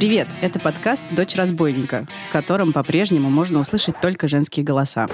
Привет! Это подкаст «Дочь разбойника», в котором по-прежнему можно услышать только женские голоса.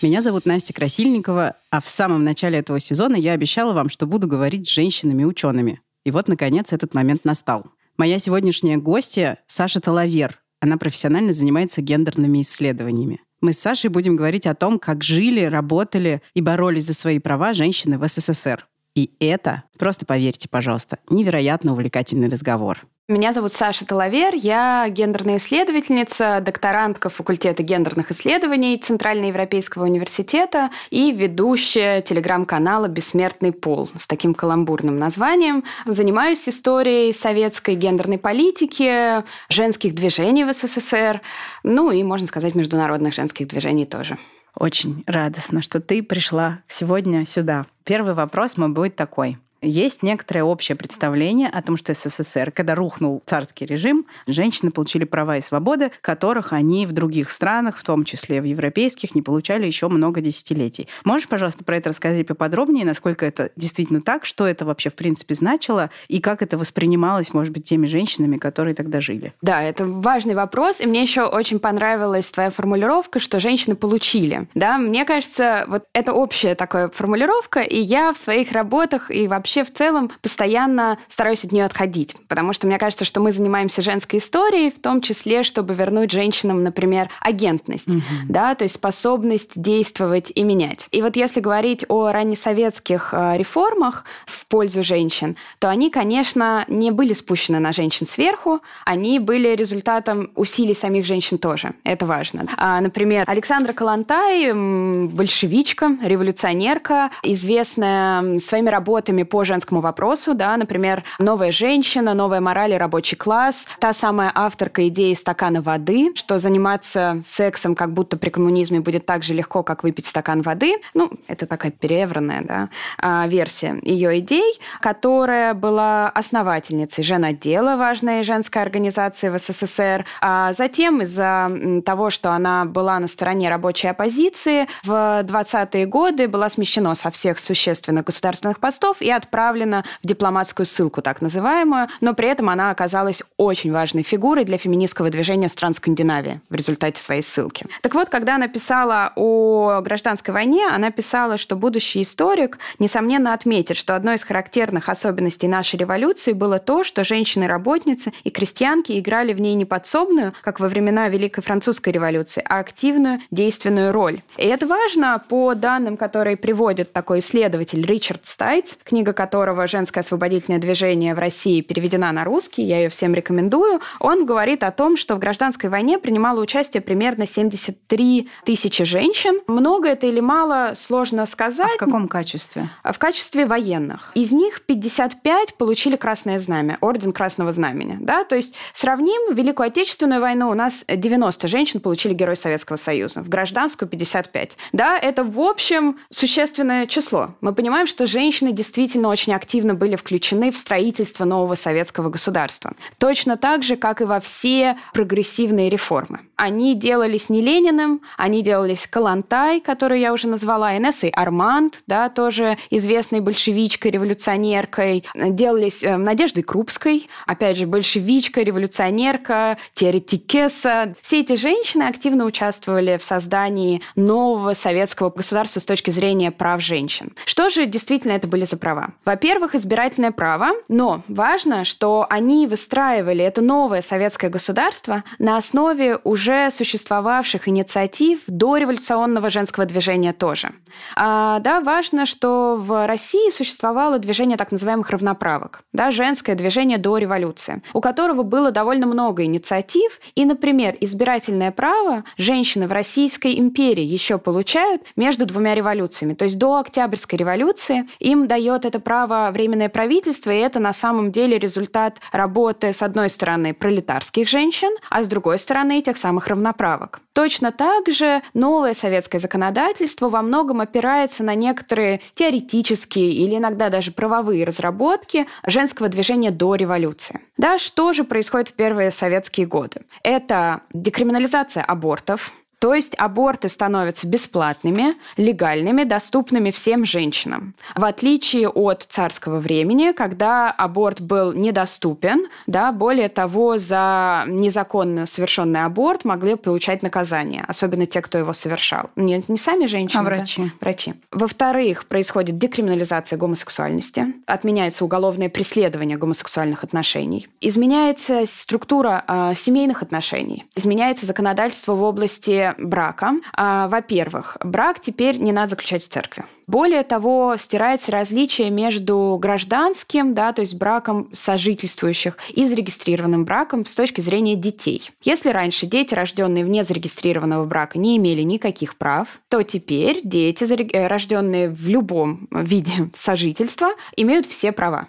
Меня зовут Настя Красильникова, а в самом начале этого сезона я обещала вам, что буду говорить с женщинами-учеными. И вот, наконец, этот момент настал. Моя сегодняшняя гостья — Саша Талавер. Она профессионально занимается гендерными исследованиями. Мы с Сашей будем говорить о том, как жили, работали и боролись за свои права женщины в СССР. И это, просто поверьте, пожалуйста, невероятно увлекательный разговор. Меня зовут Саша Талавер, я гендерная исследовательница, докторантка факультета гендерных исследований Центральноевропейского университета и ведущая телеграм-канала «Бессмертный пол» с таким каламбурным названием. Занимаюсь историей советской гендерной политики, женских движений в СССР, ну и, можно сказать, международных женских движений тоже. Очень радостно, что ты пришла сегодня сюда. Первый вопрос мой будет такой. Есть некоторое общее представление о том, что СССР, когда рухнул царский режим, женщины получили права и свободы, которых они в других странах, в том числе в европейских, не получали еще много десятилетий. Можешь, пожалуйста, про это рассказать поподробнее, насколько это действительно так, что это вообще в принципе значило и как это воспринималось, может быть, теми женщинами, которые тогда жили? Да, это важный вопрос, и мне еще очень понравилась твоя формулировка, что женщины получили. Да, мне кажется, вот это общая такая формулировка, и я в своих работах и вообще вообще в целом постоянно стараюсь от нее отходить, потому что мне кажется, что мы занимаемся женской историей, в том числе, чтобы вернуть женщинам, например, агентность, угу. да, то есть способность действовать и менять. И вот если говорить о раннесоветских э, реформах в пользу женщин, то они, конечно, не были спущены на женщин сверху, они были результатом усилий самих женщин тоже. Это важно. А, например, Александра Калантай, большевичка, революционерка, известная своими работами по по женскому вопросу, да, например, «Новая женщина», «Новая мораль и рабочий класс», та самая авторка идеи стакана воды, что заниматься сексом как будто при коммунизме будет так же легко, как выпить стакан воды. Ну, это такая перевранная да, а, версия ее идей, которая была основательницей женотдела, важной женской организации в СССР. А затем из-за того, что она была на стороне рабочей оппозиции, в 20-е годы была смещена со всех существенных государственных постов и от отправлена в дипломатскую ссылку, так называемую, но при этом она оказалась очень важной фигурой для феминистского движения стран Скандинавии в результате своей ссылки. Так вот, когда она писала о гражданской войне, она писала, что будущий историк, несомненно, отметит, что одной из характерных особенностей нашей революции было то, что женщины-работницы и крестьянки играли в ней не подсобную, как во времена Великой Французской революции, а активную действенную роль. И это важно по данным, которые приводит такой исследователь Ричард Стайц, книга которого «Женское освободительное движение в России» переведена на русский, я ее всем рекомендую, он говорит о том, что в гражданской войне принимало участие примерно 73 тысячи женщин. Много это или мало, сложно сказать. А в каком качестве? В качестве военных. Из них 55 получили Красное Знамя, Орден Красного Знамени. Да? То есть сравним Великую Отечественную войну, у нас 90 женщин получили Герой Советского Союза, в гражданскую 55. Да, это в общем существенное число. Мы понимаем, что женщины действительно действительно очень активно были включены в строительство нового советского государства. Точно так же, как и во все прогрессивные реформы. Они делались не Лениным, они делались Калантай, которую я уже назвала, Инессой Арманд, да, тоже известной большевичкой, революционеркой, делались э, Надеждой Крупской, опять же, большевичка, революционерка, теоретикеса. Все эти женщины активно участвовали в создании нового советского государства с точки зрения прав женщин. Что же действительно это были за права? Во-первых, избирательное право, но важно, что они выстраивали это новое советское государство на основе уже существовавших инициатив до революционного женского движения тоже. А, да, важно, что в России существовало движение так называемых равноправок, да, женское движение до революции, у которого было довольно много инициатив, и, например, избирательное право женщины в Российской империи еще получают между двумя революциями, то есть до Октябрьской революции им дает это право временное правительство, и это на самом деле результат работы, с одной стороны, пролетарских женщин, а с другой стороны, тех самых равноправок. Точно так же новое советское законодательство во многом опирается на некоторые теоретические или иногда даже правовые разработки женского движения до революции. Да, что же происходит в первые советские годы? Это декриминализация абортов, То есть аборты становятся бесплатными, легальными, доступными всем женщинам. В отличие от царского времени, когда аборт был недоступен, да, более того, за незаконно совершенный аборт могли получать наказание, особенно те, кто его совершал. Не, не сами женщины, а врачи. Да? врачи. Во-вторых, происходит декриминализация гомосексуальности, отменяется уголовное преследование гомосексуальных отношений, изменяется структура э, семейных отношений, изменяется законодательство в области брака. А, во-первых, брак теперь не надо заключать в церкви. Более того, стирается различие между гражданским, да, то есть браком сожительствующих, и зарегистрированным браком с точки зрения детей. Если раньше дети, рожденные вне зарегистрированного брака, не имели никаких прав, то теперь дети, рожденные в любом виде сожительства, имеют все права.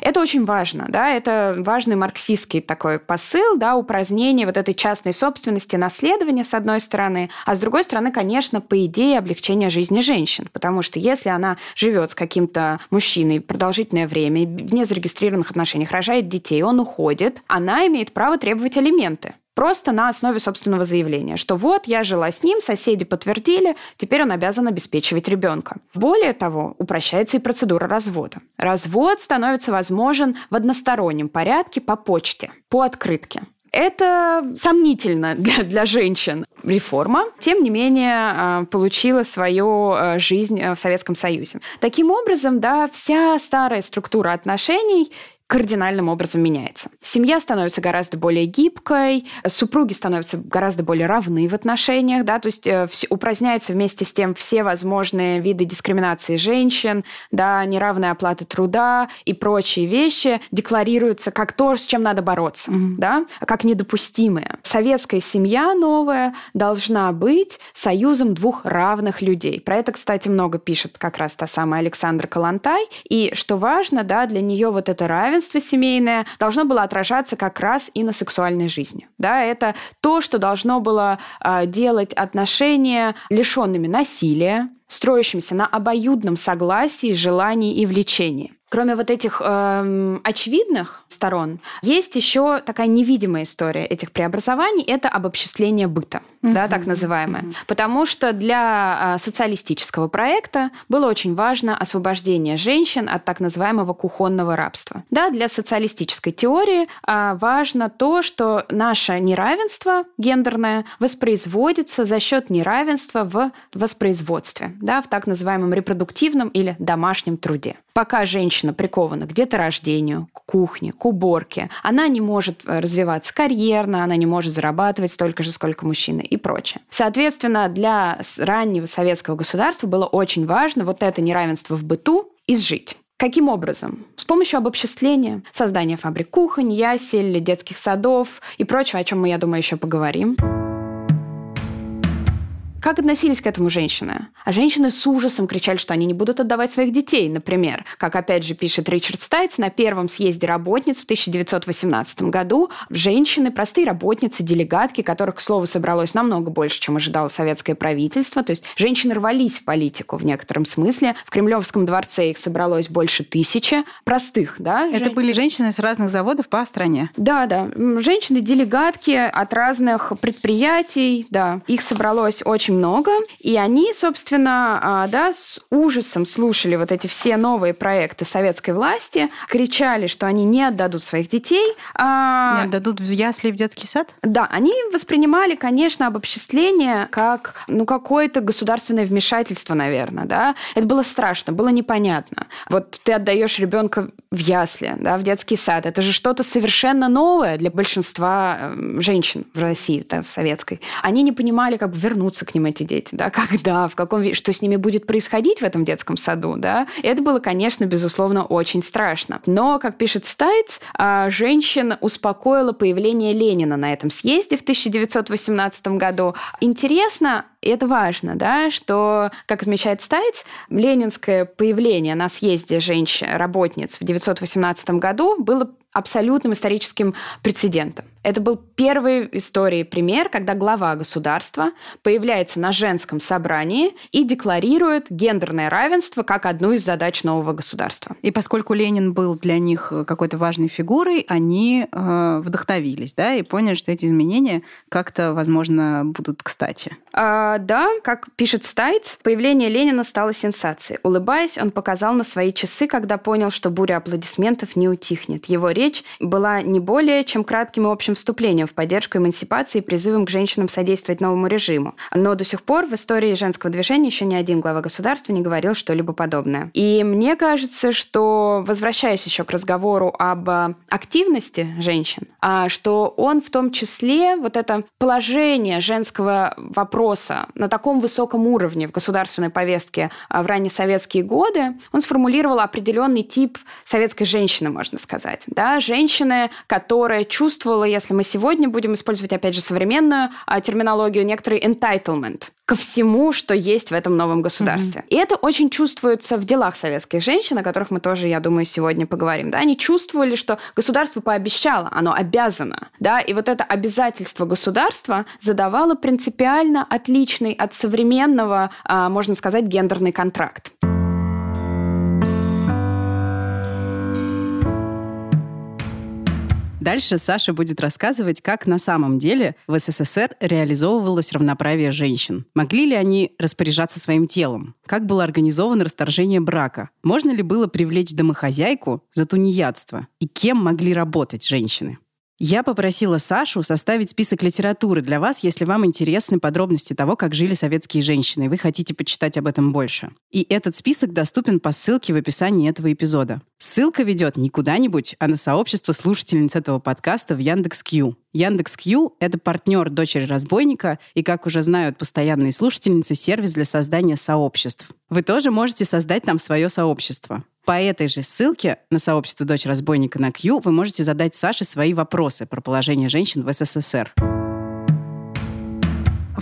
Это очень важно, да, это важный марксистский такой посыл, да, упразднение вот этой частной собственности, наследования, с одной стороны, а с другой стороны, конечно, по идее облегчение жизни женщин, потому что если она живет с каким-то мужчиной продолжительное время, в незарегистрированных отношениях, рожает детей, он уходит, она имеет право требовать алименты просто на основе собственного заявления, что вот я жила с ним, соседи подтвердили, теперь он обязан обеспечивать ребенка. Более того, упрощается и процедура развода. Развод становится возможен в одностороннем порядке по почте, по открытке. Это сомнительно для, для женщин реформа, тем не менее а, получила свою а, жизнь в Советском Союзе. Таким образом, да, вся старая структура отношений кардинальным образом меняется. Семья становится гораздо более гибкой, супруги становятся гораздо более равны в отношениях, да, то есть э, упраздняется вместе с тем все возможные виды дискриминации женщин, да, неравная оплата труда и прочие вещи декларируются как то, с чем надо бороться, mm-hmm. да, как недопустимые. Советская семья новая должна быть союзом двух равных людей. Про это, кстати, много пишет как раз та самая Александра Калантай. И что важно, да, для нее вот это равенство равенство семейное должно было отражаться как раз и на сексуальной жизни. Да, это то, что должно было э, делать отношения лишенными насилия, строящимися на обоюдном согласии, желании и влечении. Кроме вот этих э, очевидных сторон, есть еще такая невидимая история этих преобразований. Это обобществление быта, mm-hmm. да, так называемое. Mm-hmm. Потому что для э, социалистического проекта было очень важно освобождение женщин от так называемого кухонного рабства. Да, для социалистической теории э, важно то, что наше неравенство гендерное воспроизводится за счет неравенства в воспроизводстве, да, в так называемом репродуктивном или домашнем труде. Пока женщина прикована к деторождению, к кухне, к уборке, она не может э, развиваться карьерно, она не может зарабатывать столько же, сколько мужчина и прочее. Соответственно, для раннего советского государства было очень важно вот это неравенство в быту изжить. Каким образом? С помощью обобществления, создания фабрик кухонь, ясель, детских садов и прочего, о чем мы, я думаю, еще поговорим. Как относились к этому женщины? А женщины с ужасом кричали, что они не будут отдавать своих детей, например. Как опять же пишет Ричард Стайц, на первом съезде работниц в 1918 году женщины, простые работницы, делегатки, которых, к слову, собралось намного больше, чем ожидало советское правительство. То есть женщины рвались в политику в некотором смысле. В Кремлевском дворце их собралось больше тысячи. Простых, да? Это жен... были женщины с разных заводов по стране. Да, да. Женщины-делегатки от разных предприятий, да. Их собралось очень очень много. И они, собственно, а, да, с ужасом слушали вот эти все новые проекты советской власти, кричали, что они не отдадут своих детей. А, не отдадут в ясли в детский сад? Да, они воспринимали, конечно, обобществление как ну, какое-то государственное вмешательство, наверное. Да? Это было страшно, было непонятно. Вот ты отдаешь ребенка в ясли, да, в детский сад. Это же что-то совершенно новое для большинства эм, женщин в России, да, в советской. Они не понимали, как вернуться к ним эти дети, да, когда, в каком что с ними будет происходить в этом детском саду, да. Это было, конечно, безусловно, очень страшно. Но, как пишет Стайц, а, женщин успокоило появление Ленина на этом съезде в 1918 году. Интересно, и это важно, да, что, как отмечает Стайц, ленинское появление на съезде женщин, работниц в 1918 году было абсолютным историческим прецедентом. Это был первый в истории пример, когда глава государства появляется на женском собрании и декларирует гендерное равенство как одну из задач нового государства. И поскольку Ленин был для них какой-то важной фигурой, они э, вдохновились, да, и поняли, что эти изменения как-то, возможно, будут кстати. А, да, как пишет Стайц, появление Ленина стало сенсацией. Улыбаясь, он показал на свои часы, когда понял, что буря аплодисментов не утихнет. Его речь была не более чем кратким и общим вступлением в поддержку эмансипации и призывом к женщинам содействовать новому режиму. Но до сих пор в истории женского движения еще ни один глава государства не говорил что-либо подобное. И мне кажется, что, возвращаясь еще к разговору об активности женщин, а, что он в том числе, вот это положение женского вопроса на таком высоком уровне в государственной повестке а, в ранние советские годы, он сформулировал определенный тип советской женщины, можно сказать. Да? Женщины, которая чувствовала, если мы сегодня будем использовать, опять же, современную а, терминологию, некоторый entitlement ко всему, что есть в этом новом государстве. Mm-hmm. И это очень чувствуется в делах советских женщин, о которых мы тоже, я думаю, сегодня поговорим. Да? Они чувствовали, что государство пообещало, оно обязано. Да? И вот это обязательство государства задавало принципиально отличный от современного, а, можно сказать, гендерный контракт. Дальше Саша будет рассказывать, как на самом деле в СССР реализовывалось равноправие женщин. Могли ли они распоряжаться своим телом? Как было организовано расторжение брака? Можно ли было привлечь домохозяйку за тунеядство? И кем могли работать женщины? Я попросила Сашу составить список литературы для вас, если вам интересны подробности того, как жили советские женщины, и вы хотите почитать об этом больше. И этот список доступен по ссылке в описании этого эпизода. Ссылка ведет не куда-нибудь, а на сообщество слушательниц этого подкаста в Яндекс.Кью. Яндекс.Кью — это партнер дочери разбойника и, как уже знают постоянные слушательницы, сервис для создания сообществ. Вы тоже можете создать там свое сообщество. По этой же ссылке на сообщество «Дочь разбойника» на Q вы можете задать Саше свои вопросы про положение женщин в СССР.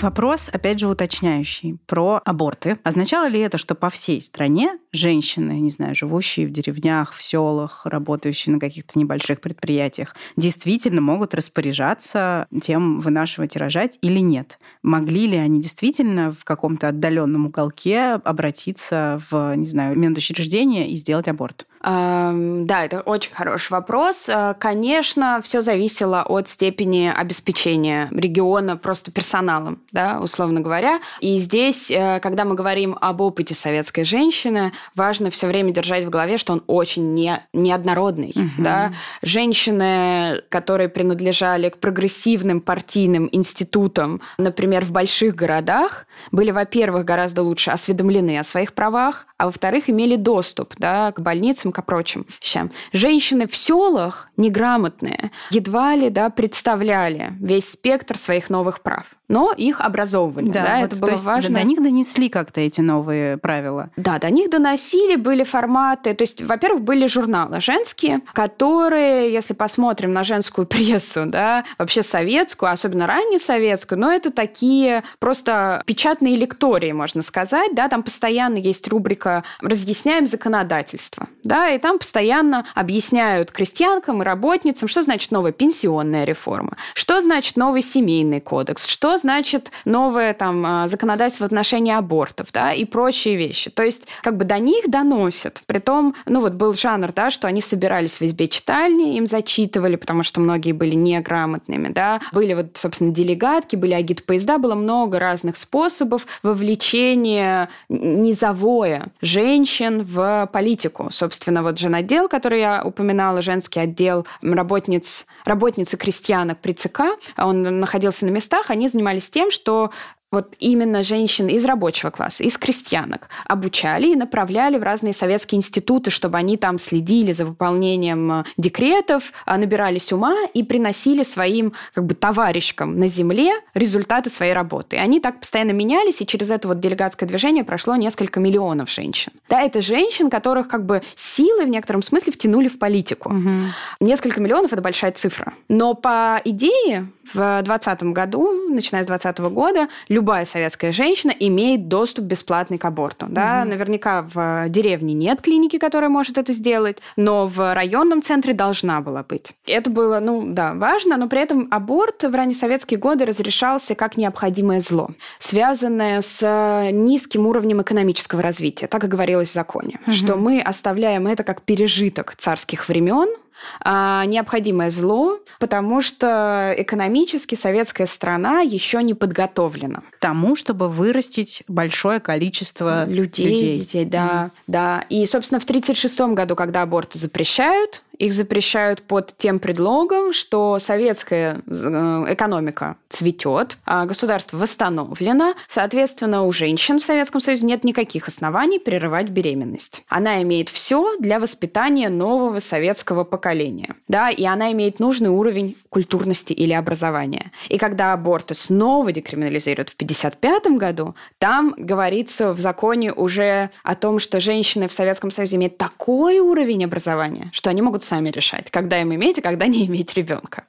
Вопрос, опять же, уточняющий про аборты. Означало ли это, что по всей стране женщины, не знаю, живущие в деревнях, в селах, работающие на каких-то небольших предприятиях, действительно могут распоряжаться тем, вынашивать и рожать или нет? Могли ли они действительно в каком-то отдаленном уголке обратиться в, не знаю, медучреждение и сделать аборт? Да, это очень хороший вопрос. Э, конечно, все зависело от степени обеспечения региона просто персоналом, да, условно говоря. И здесь, э, когда мы говорим об опыте советской женщины, важно все время держать в голове, что он очень не, неоднородный. Угу. Да. Женщины, которые принадлежали к прогрессивным партийным институтам, например, в больших городах, были, во-первых, гораздо лучше осведомлены о своих правах, а во-вторых, имели доступ да, к больницам, ко прочим вещам. Женщины в селах неграмотные едва ли да, представляли весь спектр своих новых прав но их образовывали. Да, да вот, это было есть важно. До них донесли как-то эти новые правила. Да, до них доносили, были форматы. То есть, во-первых, были журналы женские, которые, если посмотрим на женскую прессу, да, вообще советскую, особенно раннесоветскую, но это такие просто печатные лектории, можно сказать, да, там постоянно есть рубрика «Разъясняем законодательство», да, и там постоянно объясняют крестьянкам и работницам, что значит новая пенсионная реформа, что значит новый семейный кодекс, что значит новое там а, законодательство в отношении абортов, да, и прочие вещи. То есть как бы до них доносят. Притом, ну вот был жанр, да, что они собирались в избе читальни, им зачитывали, потому что многие были неграмотными, да. Были вот, собственно, делегатки, были агит-поезда, было много разных способов вовлечения низовое женщин в политику. Собственно, вот женотдел, который я упоминала, женский отдел работниц, работницы крестьянок при ЦК, он находился на местах, они занимались занимались тем, что вот именно женщин из рабочего класса, из крестьянок обучали и направляли в разные советские институты, чтобы они там следили за выполнением э, декретов, а, набирались ума и приносили своим как бы товарищкам на земле результаты своей работы. И они так постоянно менялись, и через это вот делегатское движение прошло несколько миллионов женщин. Да, это женщин, которых как бы силы в некотором смысле втянули в политику. Угу. Несколько миллионов – это большая цифра. Но по идее в 2020 году, начиная с 2020 года, любая советская женщина имеет доступ бесплатный к аборту. Да? Угу. Наверняка в деревне нет клиники, которая может это сделать, но в районном центре должна была быть. Это было, ну да, важно, но при этом аборт в раннесоветские годы разрешался как необходимое зло, связанное с низким уровнем экономического развития, так и говорилось в законе, угу. что мы оставляем это как пережиток царских времен, необходимое зло, потому что экономически советская страна еще не подготовлена. К тому, чтобы вырастить большое количество людей. Людей, детей, да, mm. да. И, собственно, в 1936 году, когда аборты запрещают, их запрещают под тем предлогом, что советская э, экономика цветет, а государство восстановлено, соответственно, у женщин в Советском Союзе нет никаких оснований прерывать беременность. Она имеет все для воспитания нового советского поколения, да, и она имеет нужный уровень культурности или образования. И когда аборты снова декриминализируют в 1955 году, там говорится в законе уже о том, что женщины в Советском Союзе имеют такой уровень образования, что они могут сами решать, когда им иметь и когда не иметь ребенка.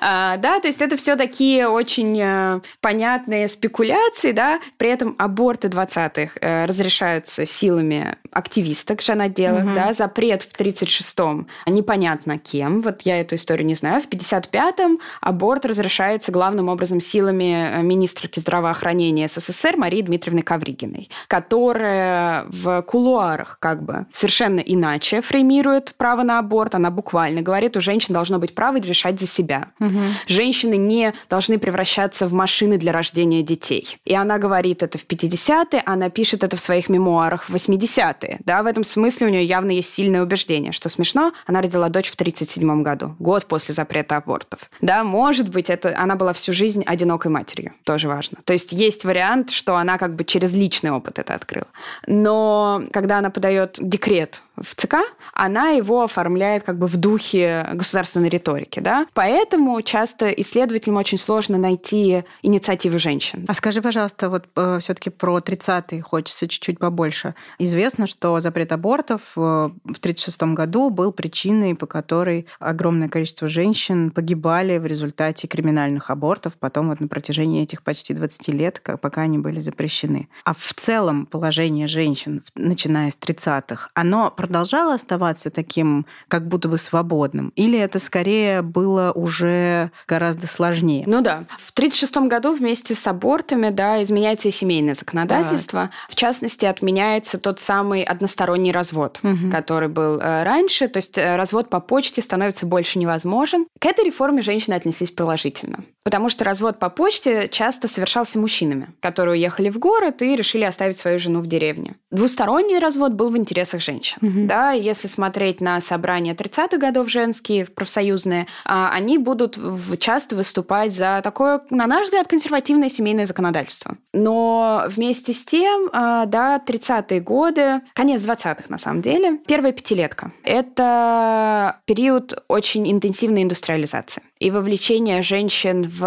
А, да, то есть это все такие очень э, понятные спекуляции, да, при этом аборты 20-х э, разрешаются силами активисток женоделок, угу. да, запрет в 36-м непонятно кем, вот я эту историю не знаю, в 55-м аборт разрешается главным образом силами э, министрки здравоохранения СССР Марии Дмитриевны Ковригиной, которая в кулуарах как бы совершенно иначе фреймирует право на аборт, она буквально говорит, у женщин должно быть право решать за себя. Угу. Женщины не должны превращаться в машины для рождения детей. И она говорит это в 50-е, она пишет это в своих мемуарах в 80-е. Да, в этом смысле у нее явно есть сильное убеждение. Что смешно, она родила дочь в 37 году, год после запрета абортов. Да, может быть, это она была всю жизнь одинокой матерью. Тоже важно. То есть есть вариант, что она как бы через личный опыт это открыла. Но когда она подает декрет в ЦК, она его оформляет как бы в духе государственной риторики. Да? Поэтому часто исследователям очень сложно найти инициативы женщин. А скажи, пожалуйста, вот э, все-таки про 30-е хочется чуть-чуть побольше. Известно, что запрет абортов э, в 1936 году был причиной, по которой огромное количество женщин погибали в результате криминальных абортов потом вот на протяжении этих почти 20 лет, пока они были запрещены. А в целом положение женщин, начиная с 30-х, оно продолжало оставаться таким, как будто бы свободным? Или это скорее было уже гораздо сложнее? Ну да. В 1936 году вместе с абортами да, изменяется и семейное законодательство. Да. В частности, отменяется тот самый односторонний развод, угу. который был э, раньше. То есть э, развод по почте становится больше невозможен. К этой реформе женщины отнеслись положительно. Потому что развод по почте часто совершался мужчинами, которые уехали в город и решили оставить свою жену в деревне. Двусторонний развод был в интересах женщин. Угу. Да, если смотреть на собрания 30-х годов женские, профсоюзные, а, они будут часто выступать за такое, на наш взгляд, консервативное семейное законодательство. Но вместе с тем, а, да, 30-е годы, конец 20-х на самом деле, первая пятилетка. Это период очень интенсивной индустриализации и вовлечения женщин в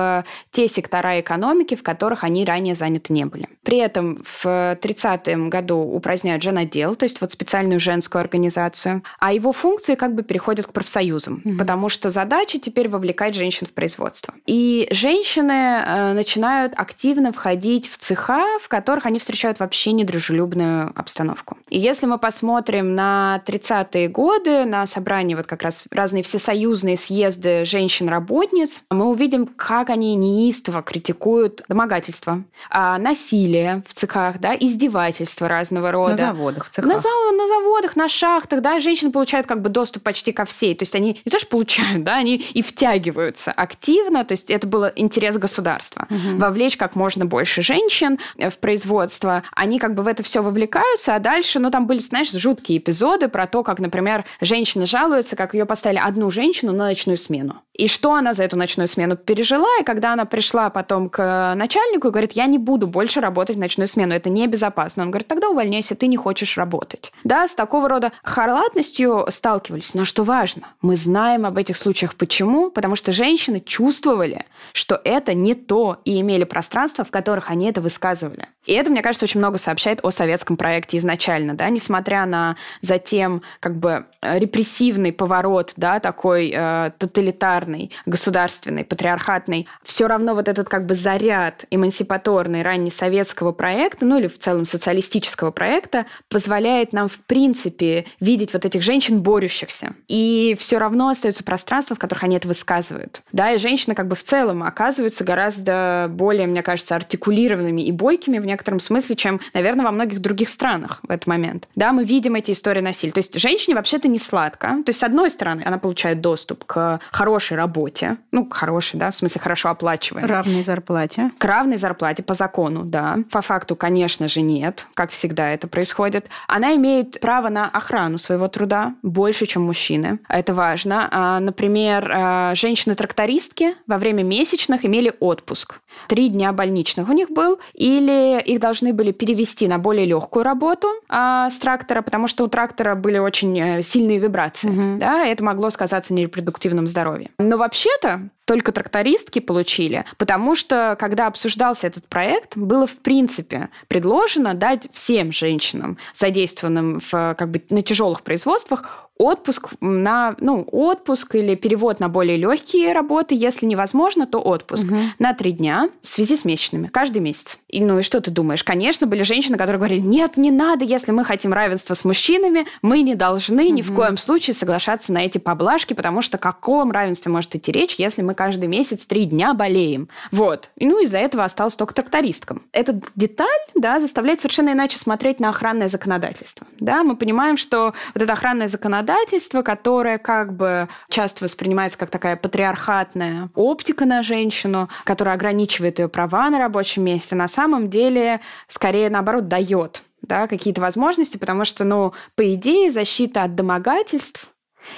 те сектора экономики, в которых они ранее заняты не были. При этом в 30-м году упраздняют женодел, то есть вот специальную женскую организацию, а его функции как бы переходят к профсоюзам, mm-hmm. потому что задача теперь вовлекать женщин в производство. И женщины э, начинают активно входить в цеха, в которых они встречают вообще недружелюбную обстановку. И если мы посмотрим на 30-е годы, на собрания вот как раз разные всесоюзные съезды женщин-работниц, мы увидим, как они неистово критикуют домогательство, а, насилие в цехах, да, издевательства разного рода. На заводах, в цехах. На, на заводах, на шахтах, да, женщины получают как бы доступ почти ко всей. То есть они не то что получают, да, они и втягиваются активно. То есть это был интерес государства. Угу. Вовлечь как можно больше женщин в производство. Они как бы в это все вовлекаются, а дальше, ну, там были, знаешь, жуткие эпизоды про то, как, например, женщина жалуется, как ее поставили одну женщину на ночную смену. И что она за эту ночную смену пережила, и когда она пришла потом к начальнику и говорит, я не буду больше работать в ночную смену, это небезопасно. Он говорит, тогда увольняйся, ты не хочешь работать. Да, такого рода халатностью сталкивались. Но что важно, мы знаем об этих случаях. Почему? Потому что женщины чувствовали, что это не то, и имели пространство, в которых они это высказывали. И это, мне кажется, очень много сообщает о советском проекте изначально, да, несмотря на затем как бы репрессивный поворот, да, такой э, тоталитарный, государственный, патриархатный, все равно вот этот как бы заряд эмансипаторный раннесоветского проекта, ну или в целом социалистического проекта, позволяет нам в принципе видеть вот этих женщин борющихся. И все равно остается пространство, в которых они это высказывают. Да, и женщины как бы в целом оказываются гораздо более, мне кажется, артикулированными и бойкими в некотором смысле, чем, наверное, во многих других странах в этот момент. Да, мы видим эти истории насилия. То есть женщине вообще-то не сладко. То есть, с одной стороны, она получает доступ к хорошей работе, ну, хорошей, да, в смысле хорошо оплачиваемой. Равной зарплате. К равной зарплате по закону, да. По факту, конечно же, нет, как всегда это происходит. Она имеет право на охрану своего труда больше, чем мужчины. Это важно. А, например, а, женщины-трактористки во время месячных имели отпуск. Три дня больничных у них был, или их должны были перевести на более легкую работу а, с трактора, потому что у трактора были очень э, сильные вибрации. Угу. Да, это могло сказаться на репродуктивном здоровье. Но вообще-то только трактористки получили, потому что, когда обсуждался этот проект, было в принципе предложено дать всем женщинам, задействованным в, как бы, на тяжелых производствах, отпуск на, ну, отпуск или перевод на более легкие работы, если невозможно, то отпуск угу. на три дня в связи с месячными, каждый месяц. И, ну и что ты думаешь? Конечно, были женщины, которые говорили, нет, не надо, если мы хотим равенства с мужчинами, мы не должны угу. ни в коем случае соглашаться на эти поблажки, потому что о каком равенстве может идти речь, если мы каждый месяц три дня болеем? Вот. И, ну, из-за этого осталось только трактористкам. Эта деталь, да, заставляет совершенно иначе смотреть на охранное законодательство. Да, мы понимаем, что вот это охранное законодательство законодательство, которое как бы часто воспринимается как такая патриархатная оптика на женщину, которая ограничивает ее права на рабочем месте, на самом деле скорее наоборот дает да, какие-то возможности, потому что, ну, по идее, защита от домогательств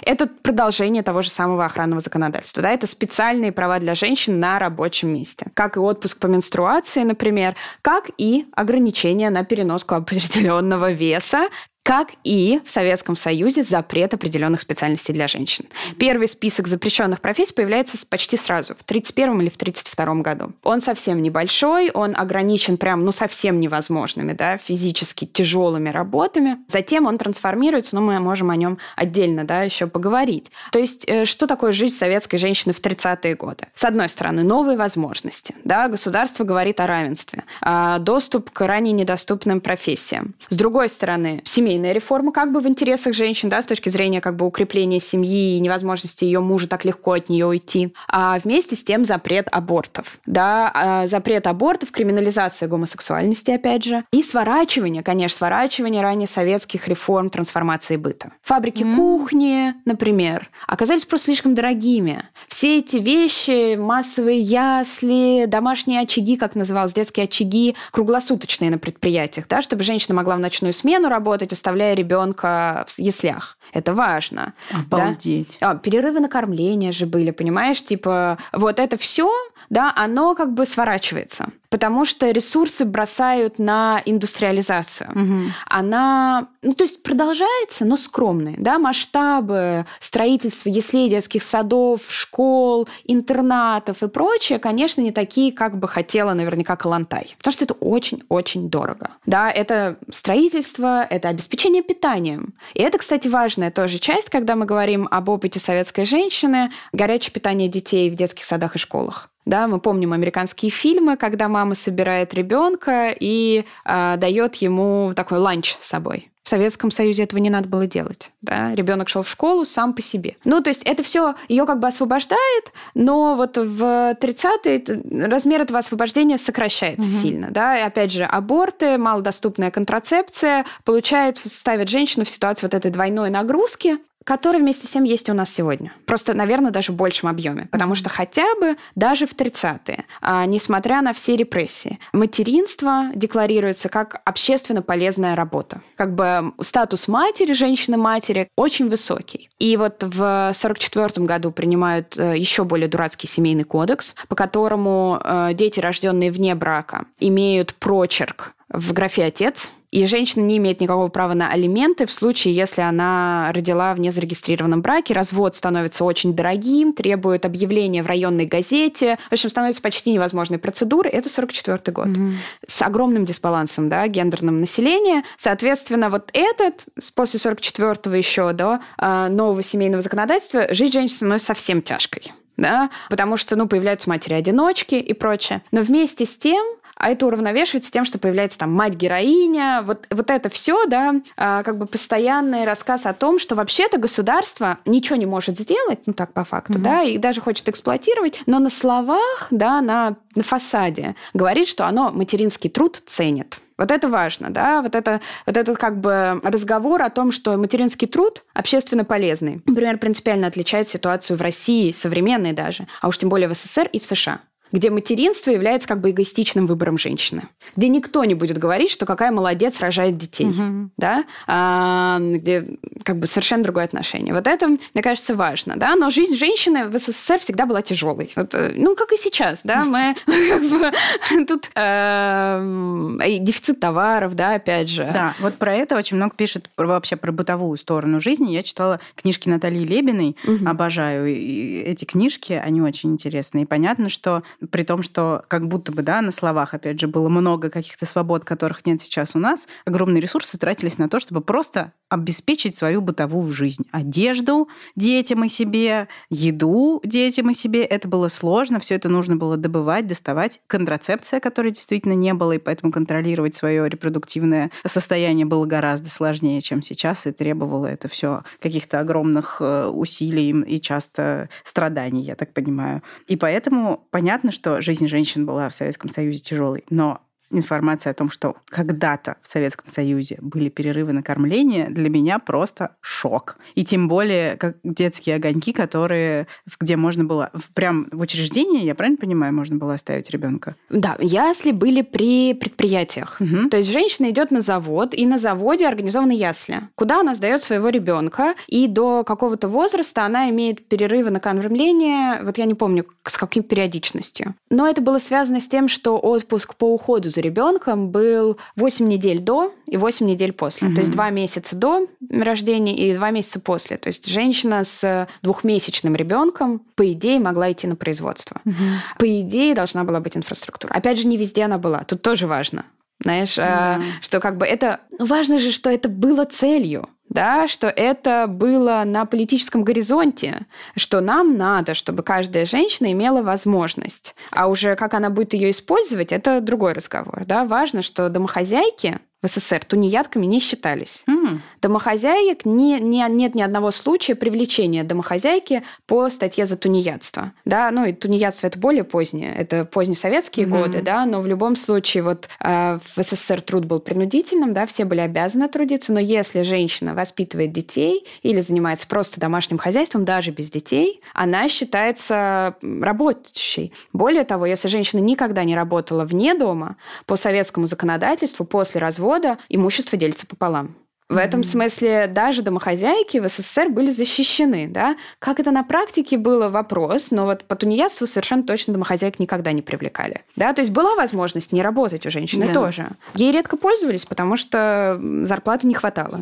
это продолжение того же самого охранного законодательства. Да? Это специальные права для женщин на рабочем месте. Как и отпуск по менструации, например, как и ограничения на переноску определенного веса, как и в Советском Союзе запрет определенных специальностей для женщин. Первый список запрещенных профессий появляется почти сразу, в 1931 или в 1932 году. Он совсем небольшой, он ограничен прям, ну, совсем невозможными, да, физически тяжелыми работами. Затем он трансформируется, но мы можем о нем отдельно, да, еще поговорить. То есть, э, что такое жизнь советской женщины в 30-е годы? С одной стороны, новые возможности, да, государство говорит о равенстве, а, доступ к ранее недоступным профессиям. С другой стороны, семейные семейная реформа как бы в интересах женщин, да, с точки зрения как бы укрепления семьи и невозможности ее мужа так легко от нее уйти. А вместе с тем запрет абортов, да, а запрет абортов, криминализация гомосексуальности, опять же, и сворачивание, конечно, сворачивание ранее советских реформ трансформации быта. Фабрики mm. кухни, например, оказались просто слишком дорогими. Все эти вещи, массовые ясли, домашние очаги, как называлось, детские очаги, круглосуточные на предприятиях, да, чтобы женщина могла в ночную смену работать, оставляя ребенка в яслях. Это важно. Обалдеть. Да? А, перерывы на кормление же были, понимаешь? Типа, вот это все, да, оно как бы сворачивается потому что ресурсы бросают на индустриализацию. Угу. Она, ну, то есть продолжается, но скромные, да, масштабы строительства яслей, детских садов, школ, интернатов и прочее, конечно, не такие, как бы хотела наверняка Калантай, потому что это очень-очень дорого. Да, это строительство, это обеспечение питанием. И это, кстати, важная тоже часть, когда мы говорим об опыте советской женщины, горячее питание детей в детских садах и школах. Да, мы помним американские фильмы, когда мама собирает ребенка и э, дает ему такой ланч с собой. В Советском Союзе этого не надо было делать. Да? Ребенок шел в школу сам по себе. Ну, то есть это все ее как бы освобождает, но вот в 30-е размер этого освобождения сокращается угу. сильно. Да? И опять же, аборты, малодоступная контрацепция получает, ставят женщину в ситуацию вот этой двойной нагрузки, который вместе с тем есть у нас сегодня. Просто, наверное, даже в большем объеме. Потому что хотя бы даже в 30-е, а, несмотря на все репрессии, материнство декларируется как общественно полезная работа. Как бы статус матери, женщины-матери очень высокий. И вот в 44 году принимают э, еще более дурацкий семейный кодекс, по которому э, дети, рожденные вне брака, имеют прочерк в графе «отец», И женщина не имеет никакого права на алименты в случае, если она родила в незарегистрированном браке. Развод становится очень дорогим, требует объявления в районной газете. В общем, становится почти невозможной процедурой. Это 44 год. Mm-hmm. С огромным дисбалансом да, гендерным населения. Соответственно, вот этот, после 44-го еще до а, нового семейного законодательства, жизнь женщины становится совсем тяжкой да, потому что, ну, появляются матери-одиночки и прочее. Но вместе с тем а это уравновешивается тем, что появляется там мать-героиня, вот, вот это все, да, а, как бы постоянный рассказ о том, что вообще-то государство ничего не может сделать, ну так по факту, mm-hmm. да, и даже хочет эксплуатировать, но на словах, да, на, на фасаде говорит, что оно материнский труд ценит. Вот это важно, да, вот это, вот этот как бы разговор о том, что материнский труд общественно полезный. Например, принципиально отличает ситуацию в России, современной даже, а уж тем более в СССР и в США где материнство является как бы эгоистичным выбором женщины, где никто не будет говорить, что какая молодец рожает детей, угу. да, а, где как бы совершенно другое отношение. Вот это, мне кажется, важно, да, но жизнь женщины в СССР всегда была тяжелой, вот, э, ну как и сейчас, да, мы как бы тут эм, дефицит товаров, да, опять же. Да, вот про это очень много пишет вообще про бытовую сторону жизни. Я читала книжки Натальи Лебиной, угу. обожаю эти книжки, они очень интересные. И понятно, что при том, что как будто бы, да, на словах, опять же, было много каких-то свобод, которых нет сейчас у нас, огромные ресурсы тратились на то, чтобы просто обеспечить свою бытовую жизнь. Одежду детям и себе, еду детям и себе. Это было сложно, все это нужно было добывать, доставать. Контрацепция, которой действительно не было, и поэтому контролировать свое репродуктивное состояние было гораздо сложнее, чем сейчас, и требовало это все каких-то огромных э, усилий и часто страданий, я так понимаю. И поэтому понятно, что жизнь женщин была в Советском Союзе тяжелой, но информация о том, что когда-то в Советском Союзе были перерывы на кормление, для меня просто шок. И тем более как детские огоньки, которые, где можно было прям в учреждении, я правильно понимаю, можно было оставить ребенка? Да, ясли были при предприятиях. Угу. То есть женщина идет на завод, и на заводе организованы ясли, куда она сдает своего ребенка, и до какого-то возраста она имеет перерывы на кормление, вот я не помню, с какой периодичностью. Но это было связано с тем, что отпуск по уходу за ребенком был 8 недель до и 8 недель после. Угу. То есть 2 месяца до рождения и 2 месяца после. То есть женщина с двухмесячным ребенком, по идее, могла идти на производство. Угу. По идее, должна была быть инфраструктура. Опять же, не везде она была. Тут тоже важно. Знаешь, mm. что как бы это... Ну, важно же, что это было целью да, что это было на политическом горизонте, что нам надо, чтобы каждая женщина имела возможность. А уже как она будет ее использовать, это другой разговор. Да? Важно, что домохозяйки в СССР тунеядками не считались. Mm. Домохозяек не, не, нет ни одного случая привлечения домохозяйки по статье за тунеядство. Да, ну и тунеядство это более позднее, это позднесоветские mm-hmm. годы, да, но в любом случае вот э, в СССР труд был принудительным, да, все были обязаны трудиться, но если женщина воспитывает детей или занимается просто домашним хозяйством, даже без детей, она считается работающей. Более того, если женщина никогда не работала вне дома, по советскому законодательству после развода года имущество делится пополам. В этом смысле даже домохозяйки в СССР были защищены, да. Как это на практике было вопрос, но вот по тунеядству совершенно точно домохозяек никогда не привлекали, да. То есть была возможность не работать у женщины yeah. тоже. Ей редко пользовались, потому что зарплаты не хватало.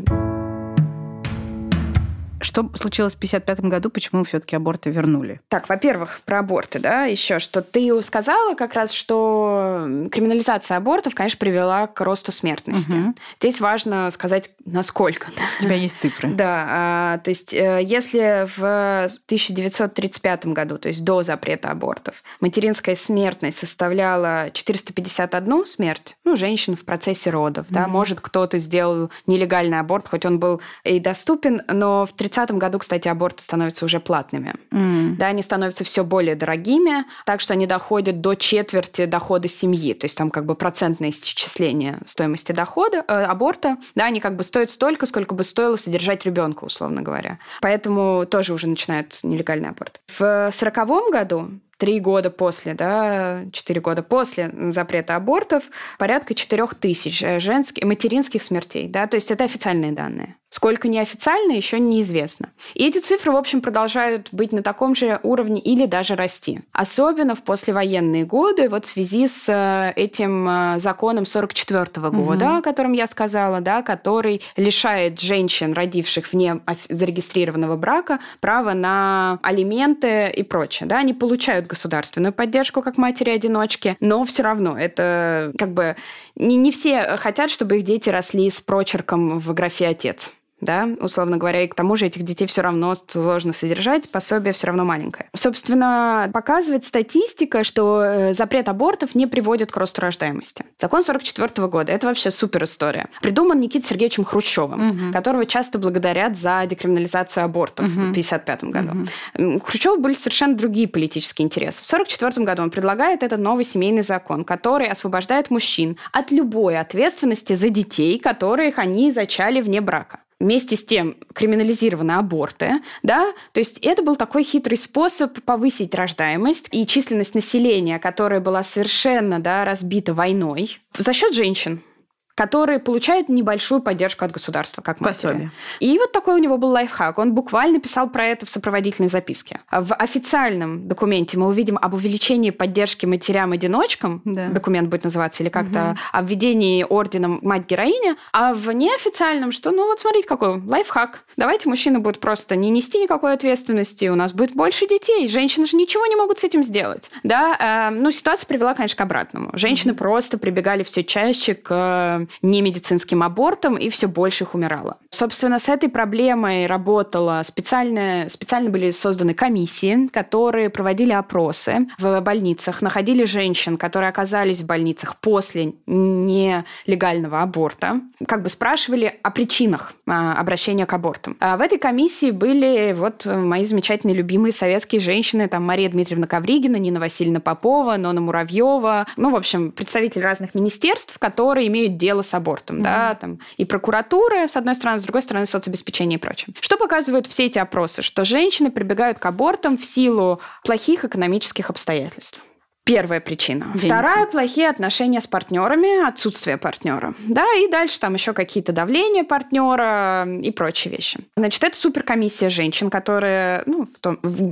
Что случилось в 1955 году? Почему все-таки аборты вернули? Так, во-первых, про аборты, да, еще что ты сказала как раз, что криминализация абортов, конечно, привела к росту смертности. Угу. Здесь важно сказать, насколько. У тебя есть цифры. Да, а, то есть э, если в 1935 году, то есть до запрета абортов, материнская смертность составляла 451 смерть, ну, женщин в процессе родов, угу. да, может, кто-то сделал нелегальный аборт, хоть он был и доступен, но в 30 году, кстати, аборты становятся уже платными. Mm. Да, они становятся все более дорогими, так что они доходят до четверти дохода семьи. То есть там как бы процентное исчисление стоимости дохода, э, аборта. Да, они как бы стоят столько, сколько бы стоило содержать ребенка, условно говоря. Поэтому тоже уже начинают нелегальный аборт. В сороковом году три года после, да, четыре года после запрета абортов, порядка четырех тысяч женских, материнских смертей, да, то есть это официальные данные. Сколько неофициально, еще неизвестно. И эти цифры, в общем, продолжают быть на таком же уровне или даже расти. Особенно в послевоенные годы, вот в связи с э, этим э, законом 44 -го года, угу. о котором я сказала, да, который лишает женщин, родивших вне зарегистрированного брака, права на алименты и прочее. Да, они получают государственную поддержку как матери-одиночки, но все равно это как бы не, не все хотят, чтобы их дети росли с прочерком в графе «отец» да, условно говоря, и к тому же этих детей все равно сложно содержать, пособие все равно маленькое. Собственно, показывает статистика, что э, запрет абортов не приводит к росту рождаемости. Закон 44 года – это вообще супер история. Придуман Никитой Сергеевичем Хрущевым, угу. которого часто благодарят за декриминализацию абортов угу. в 1955 году. Угу. У Хрущева были совершенно другие политические интересы. В 1944 году он предлагает этот новый семейный закон, который освобождает мужчин от любой ответственности за детей, которых они зачали вне брака вместе с тем криминализированы аборты, да, то есть это был такой хитрый способ повысить рождаемость и численность населения, которая была совершенно, да, разбита войной за счет женщин которые получают небольшую поддержку от государства, как матери. Пособие. И вот такой у него был лайфхак. Он буквально писал про это в сопроводительной записке. В официальном документе мы увидим об увеличении поддержки матерям-одиночкам, да. документ будет называться, или как-то угу. о введении орденом мать-героиня, а в неофициальном, что, ну вот смотрите, какой лайфхак. Давайте мужчины будут просто не нести никакой ответственности, у нас будет больше детей. Женщины же ничего не могут с этим сделать. Да, э, ну ситуация привела, конечно, к обратному. Женщины угу. просто прибегали все чаще к немедицинским абортам, и все больше их умирало. Собственно, с этой проблемой работала специальная, специально были созданы комиссии, которые проводили опросы в больницах, находили женщин, которые оказались в больницах после нелегального аборта, как бы спрашивали о причинах а, обращения к абортам. А в этой комиссии были вот мои замечательные любимые советские женщины, там Мария Дмитриевна Ковригина, Нина Васильевна Попова, Нона Муравьева, ну, в общем, представители разных министерств, которые имеют дело дело с абортом, mm-hmm. да, там и прокуратура, с одной стороны, с другой стороны, соцобеспечение и прочее. Что показывают все эти опросы? Что женщины прибегают к абортам в силу плохих экономических обстоятельств. Первая причина. Деньги. Вторая – плохие отношения с партнерами, отсутствие партнера. Да, и дальше там еще какие-то давления партнера и прочие вещи. Значит, это суперкомиссия женщин, которые, ну,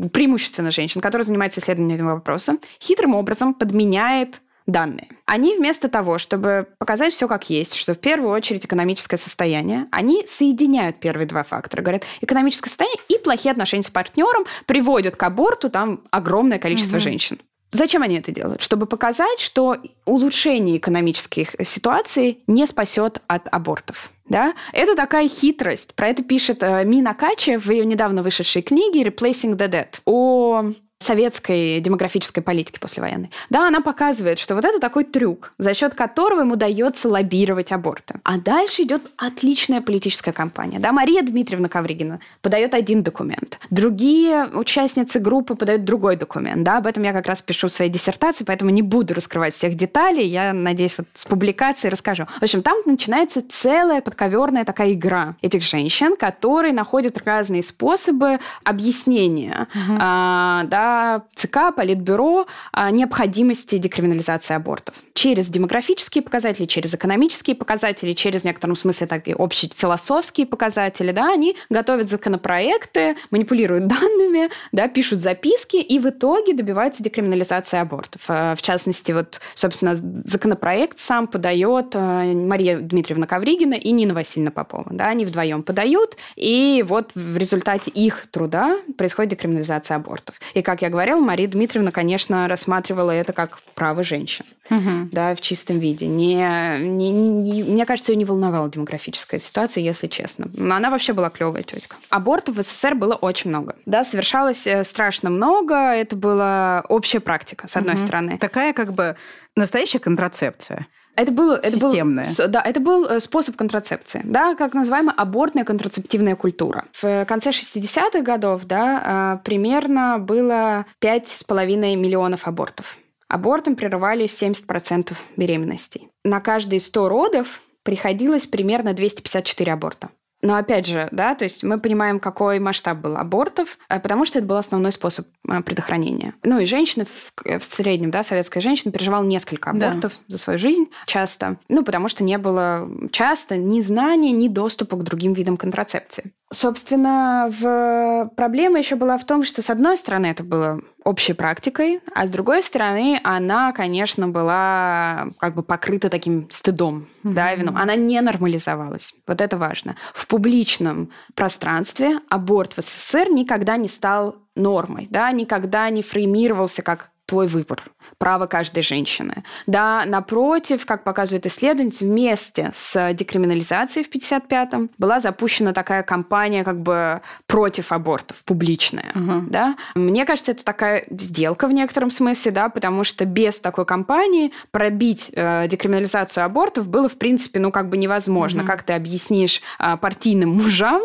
преимущественно женщин, которые занимаются исследованием вопроса, хитрым образом подменяет данные. Они вместо того, чтобы показать все как есть, что в первую очередь экономическое состояние, они соединяют первые два фактора. Говорят, экономическое состояние и плохие отношения с партнером приводят к аборту там огромное количество угу. женщин. Зачем они это делают? Чтобы показать, что улучшение экономических ситуаций не спасет от абортов. Да? Это такая хитрость. Про это пишет э, Мина Качи в ее недавно вышедшей книге «Replacing the Dead» о советской демографической политики послевоенной. Да, она показывает, что вот это такой трюк, за счет которого ему удается лоббировать аборты. А дальше идет отличная политическая кампания. Да, Мария Дмитриевна Ковригина подает один документ, другие участницы группы подают другой документ. Да, об этом я как раз пишу в своей диссертации, поэтому не буду раскрывать всех деталей. Я надеюсь, вот с публикацией расскажу. В общем, там начинается целая подковерная такая игра этих женщин, которые находят разные способы объяснения, угу. а, да, ЦК, Политбюро необходимости декриминализации абортов. Через демографические показатели, через экономические показатели, через в некотором смысле так и общие философские показатели, да, они готовят законопроекты, манипулируют данными, да, пишут записки и в итоге добиваются декриминализации абортов. Э, в частности, вот, собственно, законопроект сам подает э, Мария Дмитриевна Ковригина и Нина Васильевна Попова. Да, они вдвоем подают, и вот в результате их труда происходит декриминализация абортов. И, как как я говорила, Мария Дмитриевна, конечно, рассматривала это как право женщин, угу. да, в чистом виде. Не, не, не, мне кажется, ее не волновала демографическая ситуация, если честно. Она вообще была клевая тетка. Абортов в СССР было очень много. Да, совершалось э, страшно много. Это была общая практика, с одной угу. стороны. Такая как бы настоящая контрацепция. Это был, это Системная. был, да, это был э, способ контрацепции, да, как называемая абортная контрацептивная культура. В конце 60-х годов, да, а, примерно было 5,5 миллионов абортов. Абортом прерывались 70% беременностей. На каждые 100 родов приходилось примерно 254 аборта. Но опять же, да, то есть мы понимаем, какой масштаб был абортов, э, потому что это был основной способ э, предохранения. Ну и женщины в, в среднем, да, советская женщина переживала несколько абортов да. за свою жизнь часто, ну потому что не было часто ни знания, ни доступа к другим видам контрацепции. Собственно, в... проблема еще была в том, что, с одной стороны, это было общей практикой, а с другой стороны, она, конечно, была как бы покрыта таким стыдом, mm-hmm. да, вином. Она не нормализовалась. Вот это важно. В публичном пространстве аборт в СССР никогда не стал нормой, да, никогда не фреймировался как твой выбор право каждой женщины. Да, напротив, как показывает исследовательница, вместе с декриминализацией в 55-м была запущена такая кампания как бы против абортов, публичная. Угу. Да? Мне кажется, это такая сделка в некотором смысле, да, потому что без такой кампании пробить э, декриминализацию абортов было, в принципе, ну, как бы невозможно. Угу. Как ты объяснишь э, партийным мужам,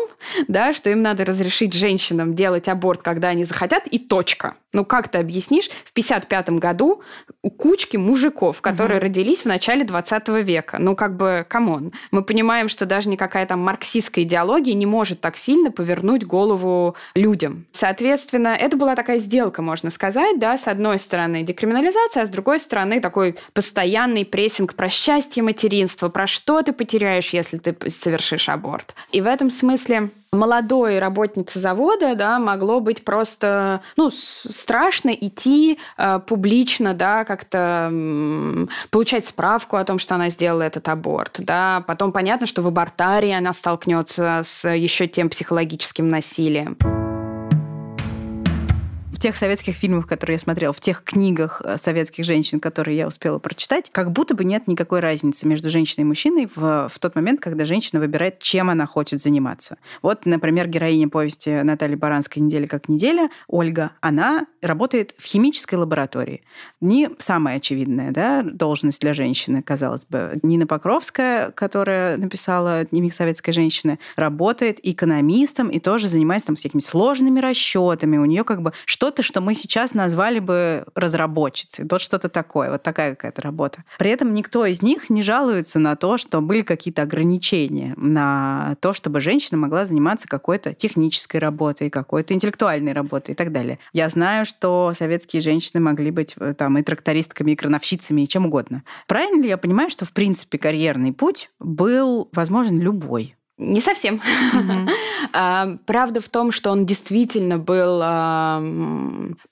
да, что им надо разрешить женщинам делать аборт, когда они захотят, и точка. Ну, как ты объяснишь в 55 году кучки мужиков, которые угу. родились в начале 20 века? Ну, как бы, come on. Мы понимаем, что даже никакая там марксистская идеология не может так сильно повернуть голову людям. Соответственно, это была такая сделка, можно сказать, да, с одной стороны декриминализация, а с другой стороны такой постоянный прессинг про счастье материнства, про что ты потеряешь, если ты совершишь аборт. И в этом смысле молодой работнице завода, да, могло быть просто, ну, страшно идти э, публично, да, как-то э, получать справку о том, что она сделала этот аборт, да. Потом понятно, что в абортарии она столкнется с еще тем психологическим насилием в тех советских фильмах, которые я смотрела, в тех книгах э, советских женщин, которые я успела прочитать, как будто бы нет никакой разницы между женщиной и мужчиной в, в тот момент, когда женщина выбирает, чем она хочет заниматься. Вот, например, героиня повести Натальи Баранской «Неделя как неделя», Ольга, она работает в химической лаборатории. Не самая очевидная да, должность для женщины, казалось бы. Нина Покровская, которая написала «Дневник советской женщины», работает экономистом и тоже занимается там всякими сложными расчетами. У нее как бы что что-то, что мы сейчас назвали бы разработчицей. Вот что-то такое, вот такая какая-то работа. При этом никто из них не жалуется на то, что были какие-то ограничения на то, чтобы женщина могла заниматься какой-то технической работой, какой-то интеллектуальной работой и так далее. Я знаю, что советские женщины могли быть э, там и трактористками, и крановщицами, и чем угодно. Правильно ли я понимаю, что в принципе карьерный путь был возможен любой? Не совсем. Mm-hmm. Правда в том, что он действительно был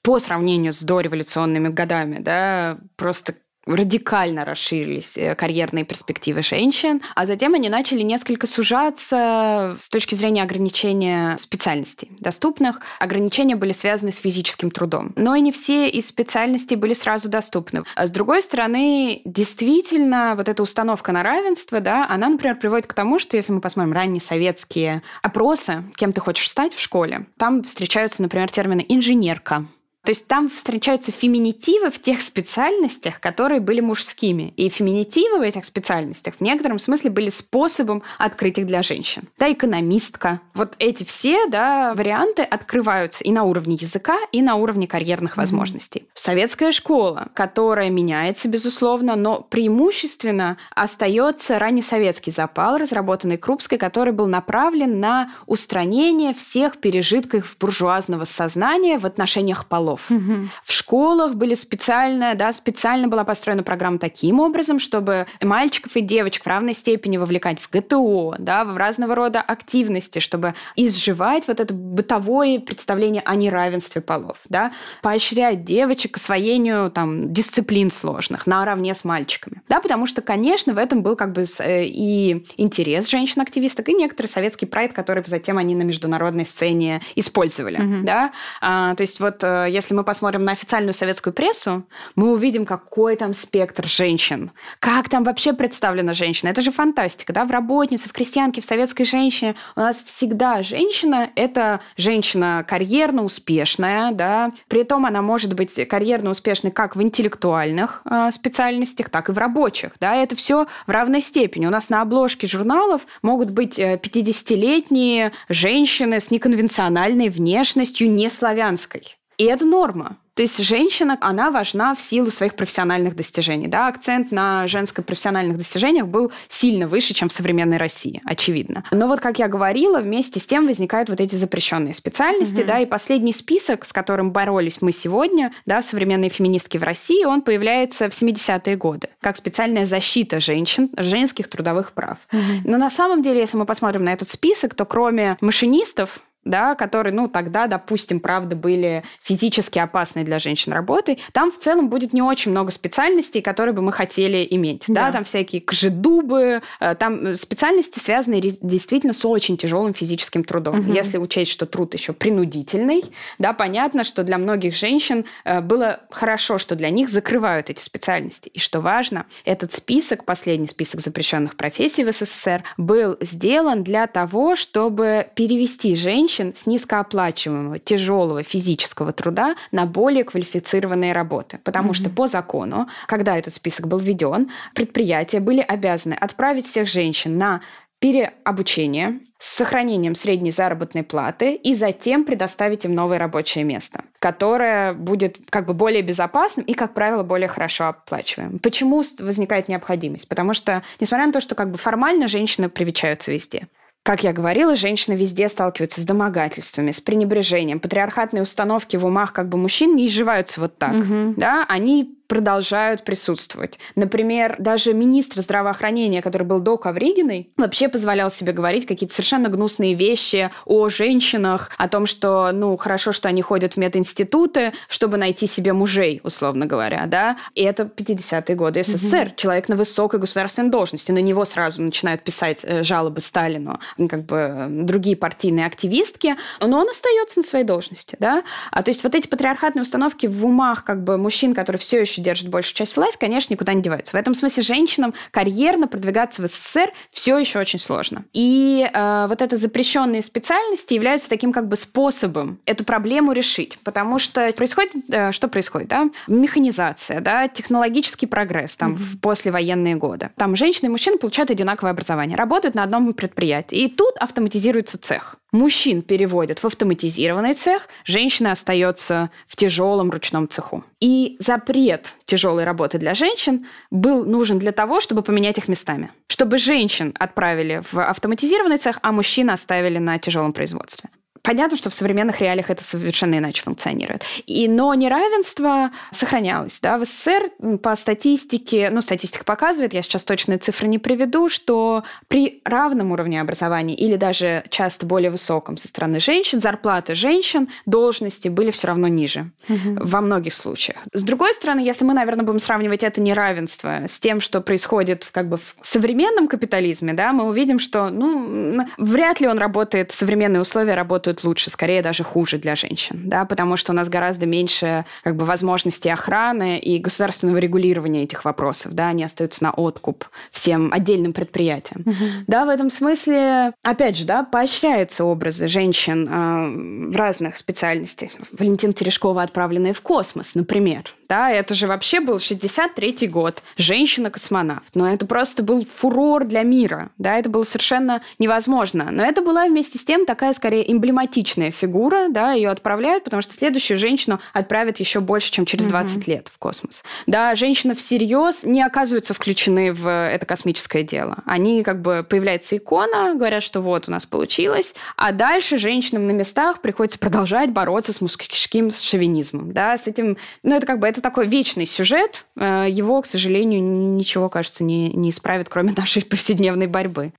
по сравнению с дореволюционными годами, да, просто радикально расширились э, карьерные перспективы женщин, а затем они начали несколько сужаться с точки зрения ограничения специальностей доступных. Ограничения были связаны с физическим трудом. Но и не все из специальностей были сразу доступны. А с другой стороны, действительно, вот эта установка на равенство, да, она, например, приводит к тому, что если мы посмотрим ранние советские опросы, кем ты хочешь стать в школе, там встречаются, например, термины «инженерка», то есть там встречаются феминитивы в тех специальностях, которые были мужскими. И феминитивы в этих специальностях в некотором смысле были способом открыть их для женщин. Да, экономистка. Вот эти все да, варианты открываются и на уровне языка, и на уровне карьерных mm-hmm. возможностей. Советская школа, которая меняется, безусловно, но преимущественно остается раннесоветский запал, разработанный Крупской, который был направлен на устранение всех пережитков буржуазного сознания в отношениях полов полов. Угу. В школах были специально, да, специально была построена программа таким образом, чтобы мальчиков и девочек в равной степени вовлекать в ГТО, да, в разного рода активности, чтобы изживать вот это бытовое представление о неравенстве полов, да, поощрять девочек к освоению там дисциплин сложных наравне с мальчиками, да, потому что, конечно, в этом был как бы э, и интерес женщин-активисток, и некоторый советский прайд, который затем они на международной сцене использовали, угу. да, а, то есть вот э, если мы посмотрим на официальную советскую прессу, мы увидим, какой там спектр женщин. Как там вообще представлена женщина. Это же фантастика, да? В работнице, в крестьянке, в советской женщине у нас всегда женщина – это женщина карьерно успешная, да? При том она может быть карьерно успешной как в интеллектуальных э, специальностях, так и в рабочих, да? Это все в равной степени. У нас на обложке журналов могут быть 50-летние э, женщины с неконвенциональной внешностью, не славянской. И это норма. То есть женщина, она важна в силу своих профессиональных достижений. Да? Акцент на женско-профессиональных достижениях был сильно выше, чем в современной России, очевидно. Но вот, как я говорила, вместе с тем возникают вот эти запрещенные специальности. Угу. Да? И последний список, с которым боролись мы сегодня, да, современные феминистки в России, он появляется в 70-е годы, как специальная защита женщин, женских трудовых прав. Угу. Но на самом деле, если мы посмотрим на этот список, то кроме машинистов, да, которые, ну, тогда, допустим, правда, были физически опасны для женщин работы, там в целом будет не очень много специальностей, которые бы мы хотели иметь. Да, да там всякие кожедубы, э, там специальности, связанные действительно с очень тяжелым физическим трудом. Угу. Если учесть, что труд еще принудительный, да, понятно, что для многих женщин э, было хорошо, что для них закрывают эти специальности. И что важно, этот список, последний список запрещенных профессий в СССР, был сделан для того, чтобы перевести женщин женщин с низкооплачиваемого, тяжелого физического труда на более квалифицированные работы. Потому mm-hmm. что по закону, когда этот список был введен, предприятия были обязаны отправить всех женщин на переобучение с сохранением средней заработной платы и затем предоставить им новое рабочее место, которое будет как бы более безопасным и, как правило, более хорошо оплачиваемым. Почему возникает необходимость? Потому что, несмотря на то, что как бы формально женщины привечаются везде, как я говорила, женщины везде сталкиваются с домогательствами, с пренебрежением. Патриархатные установки в умах как бы мужчин не изживаются вот так. Угу. Да? Они продолжают присутствовать. Например, даже министр здравоохранения, который был до Ковригиной, вообще позволял себе говорить какие-то совершенно гнусные вещи о женщинах, о том, что, ну, хорошо, что они ходят в мединституты, чтобы найти себе мужей, условно говоря, да. И это 50-е годы СССР. Угу. Человек на высокой государственной должности. На него сразу начинают писать э, жалобы Сталину, как бы другие партийные активистки, но он остается на своей должности, да. А то есть вот эти патриархатные установки в умах как бы мужчин, которые все еще держит большую часть власти, конечно, никуда не деваются. В этом смысле женщинам карьерно продвигаться в СССР все еще очень сложно. И э, вот это запрещенные специальности являются таким как бы способом эту проблему решить. Потому что происходит, э, что происходит, да? Механизация, да, технологический прогресс там mm-hmm. в послевоенные годы. Там женщины и мужчины получают одинаковое образование, работают на одном предприятии. И тут автоматизируется цех. Мужчин переводят в автоматизированный цех, женщина остается в тяжелом ручном цеху. И запрет тяжелой работы для женщин был нужен для того, чтобы поменять их местами. Чтобы женщин отправили в автоматизированный цех, а мужчин оставили на тяжелом производстве. Понятно, что в современных реалиях это совершенно иначе функционирует. И, но неравенство сохранялось. Да? В СССР по статистике, ну, статистика показывает, я сейчас точные цифры не приведу, что при равном уровне образования или даже часто более высоком со стороны женщин, зарплаты женщин, должности были все равно ниже угу. во многих случаях. С другой стороны, если мы, наверное, будем сравнивать это неравенство с тем, что происходит в, как бы, в современном капитализме, да, мы увидим, что ну, вряд ли он работает, современные условия работают работают лучше, скорее даже хуже для женщин, да, потому что у нас гораздо меньше как бы возможностей охраны и государственного регулирования этих вопросов, да, они остаются на откуп всем отдельным предприятиям. Угу. Да, в этом смысле, опять же, да, поощряются образы женщин э, в разных специальностях. Валентина Терешкова, отправленная в космос, например, да, это же вообще был 63-й год, женщина-космонавт, но это просто был фурор для мира, да, это было совершенно невозможно, но это была вместе с тем такая, скорее, эмблематичная фигура, да, ее отправляют, потому что следующую женщину отправят еще больше, чем через 20 угу. лет в космос. Да, женщины всерьез не оказываются включены в это космическое дело. Они как бы появляется икона, говорят, что вот у нас получилось, а дальше женщинам на местах приходится продолжать бороться с мужским шовинизмом, да, с этим, ну это как бы это такой вечный сюжет. Э, его, к сожалению, ничего, кажется, не, не исправит, кроме нашей повседневной борьбы.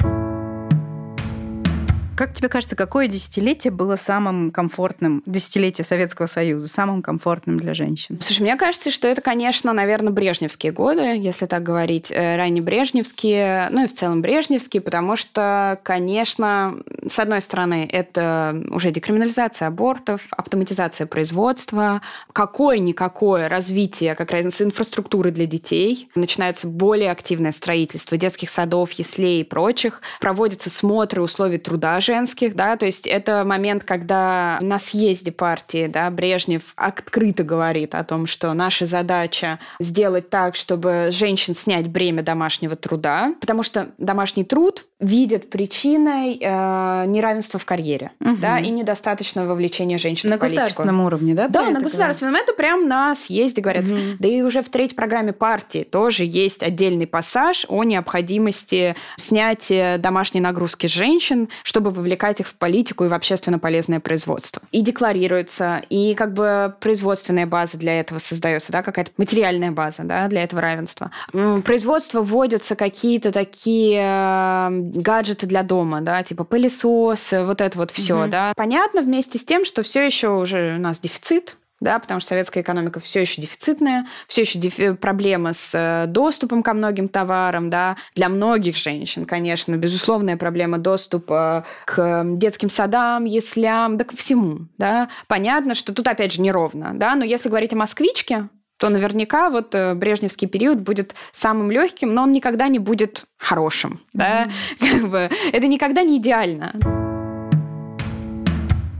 Как тебе кажется, какое десятилетие было самым комфортным, десятилетие Советского Союза, самым комфортным для женщин? Слушай, мне кажется, что это, конечно, наверное, брежневские годы, если так говорить, э, ранние брежневские, ну и в целом брежневские, потому что, конечно, с одной стороны, это уже декриминализация абортов, автоматизация производства, какое-никакое развитие как раз инфраструктуры для детей, начинается более активное строительство детских садов, яслей и прочих, проводятся смотры условий труда женских, да, то есть это момент, когда на съезде партии, да, Брежнев открыто говорит о том, что наша задача сделать так, чтобы женщин снять бремя домашнего труда, потому что домашний труд видят причиной э, неравенства в карьере, угу. да, и недостаточного вовлечения женщин на в политику. На государственном уровне, да? Да, на государственном. Это прям на съезде говорится. Угу. Да и уже в третьей программе партии тоже есть отдельный пассаж о необходимости снятия домашней нагрузки женщин, чтобы вовлекать их в политику и в общественно полезное производство. И декларируется, и как бы производственная база для этого создается, да, какая-то материальная база, да, для этого равенства. Производство вводятся какие-то такие гаджеты для дома, да, типа пылесос, вот это вот все, угу. да. Понятно вместе с тем, что все еще уже у нас дефицит да, потому что советская экономика все еще дефицитная, все еще дефи- проблема с э, доступом ко многим товарам, да, для многих женщин, конечно, безусловная проблема доступа к детским садам, яслям, да ко всему, да. Понятно, что тут опять же неровно, да, но если говорить о москвичке, то наверняка вот э, брежневский период будет самым легким, но он никогда не будет хорошим. Mm-hmm. Да? Как бы, это никогда не идеально.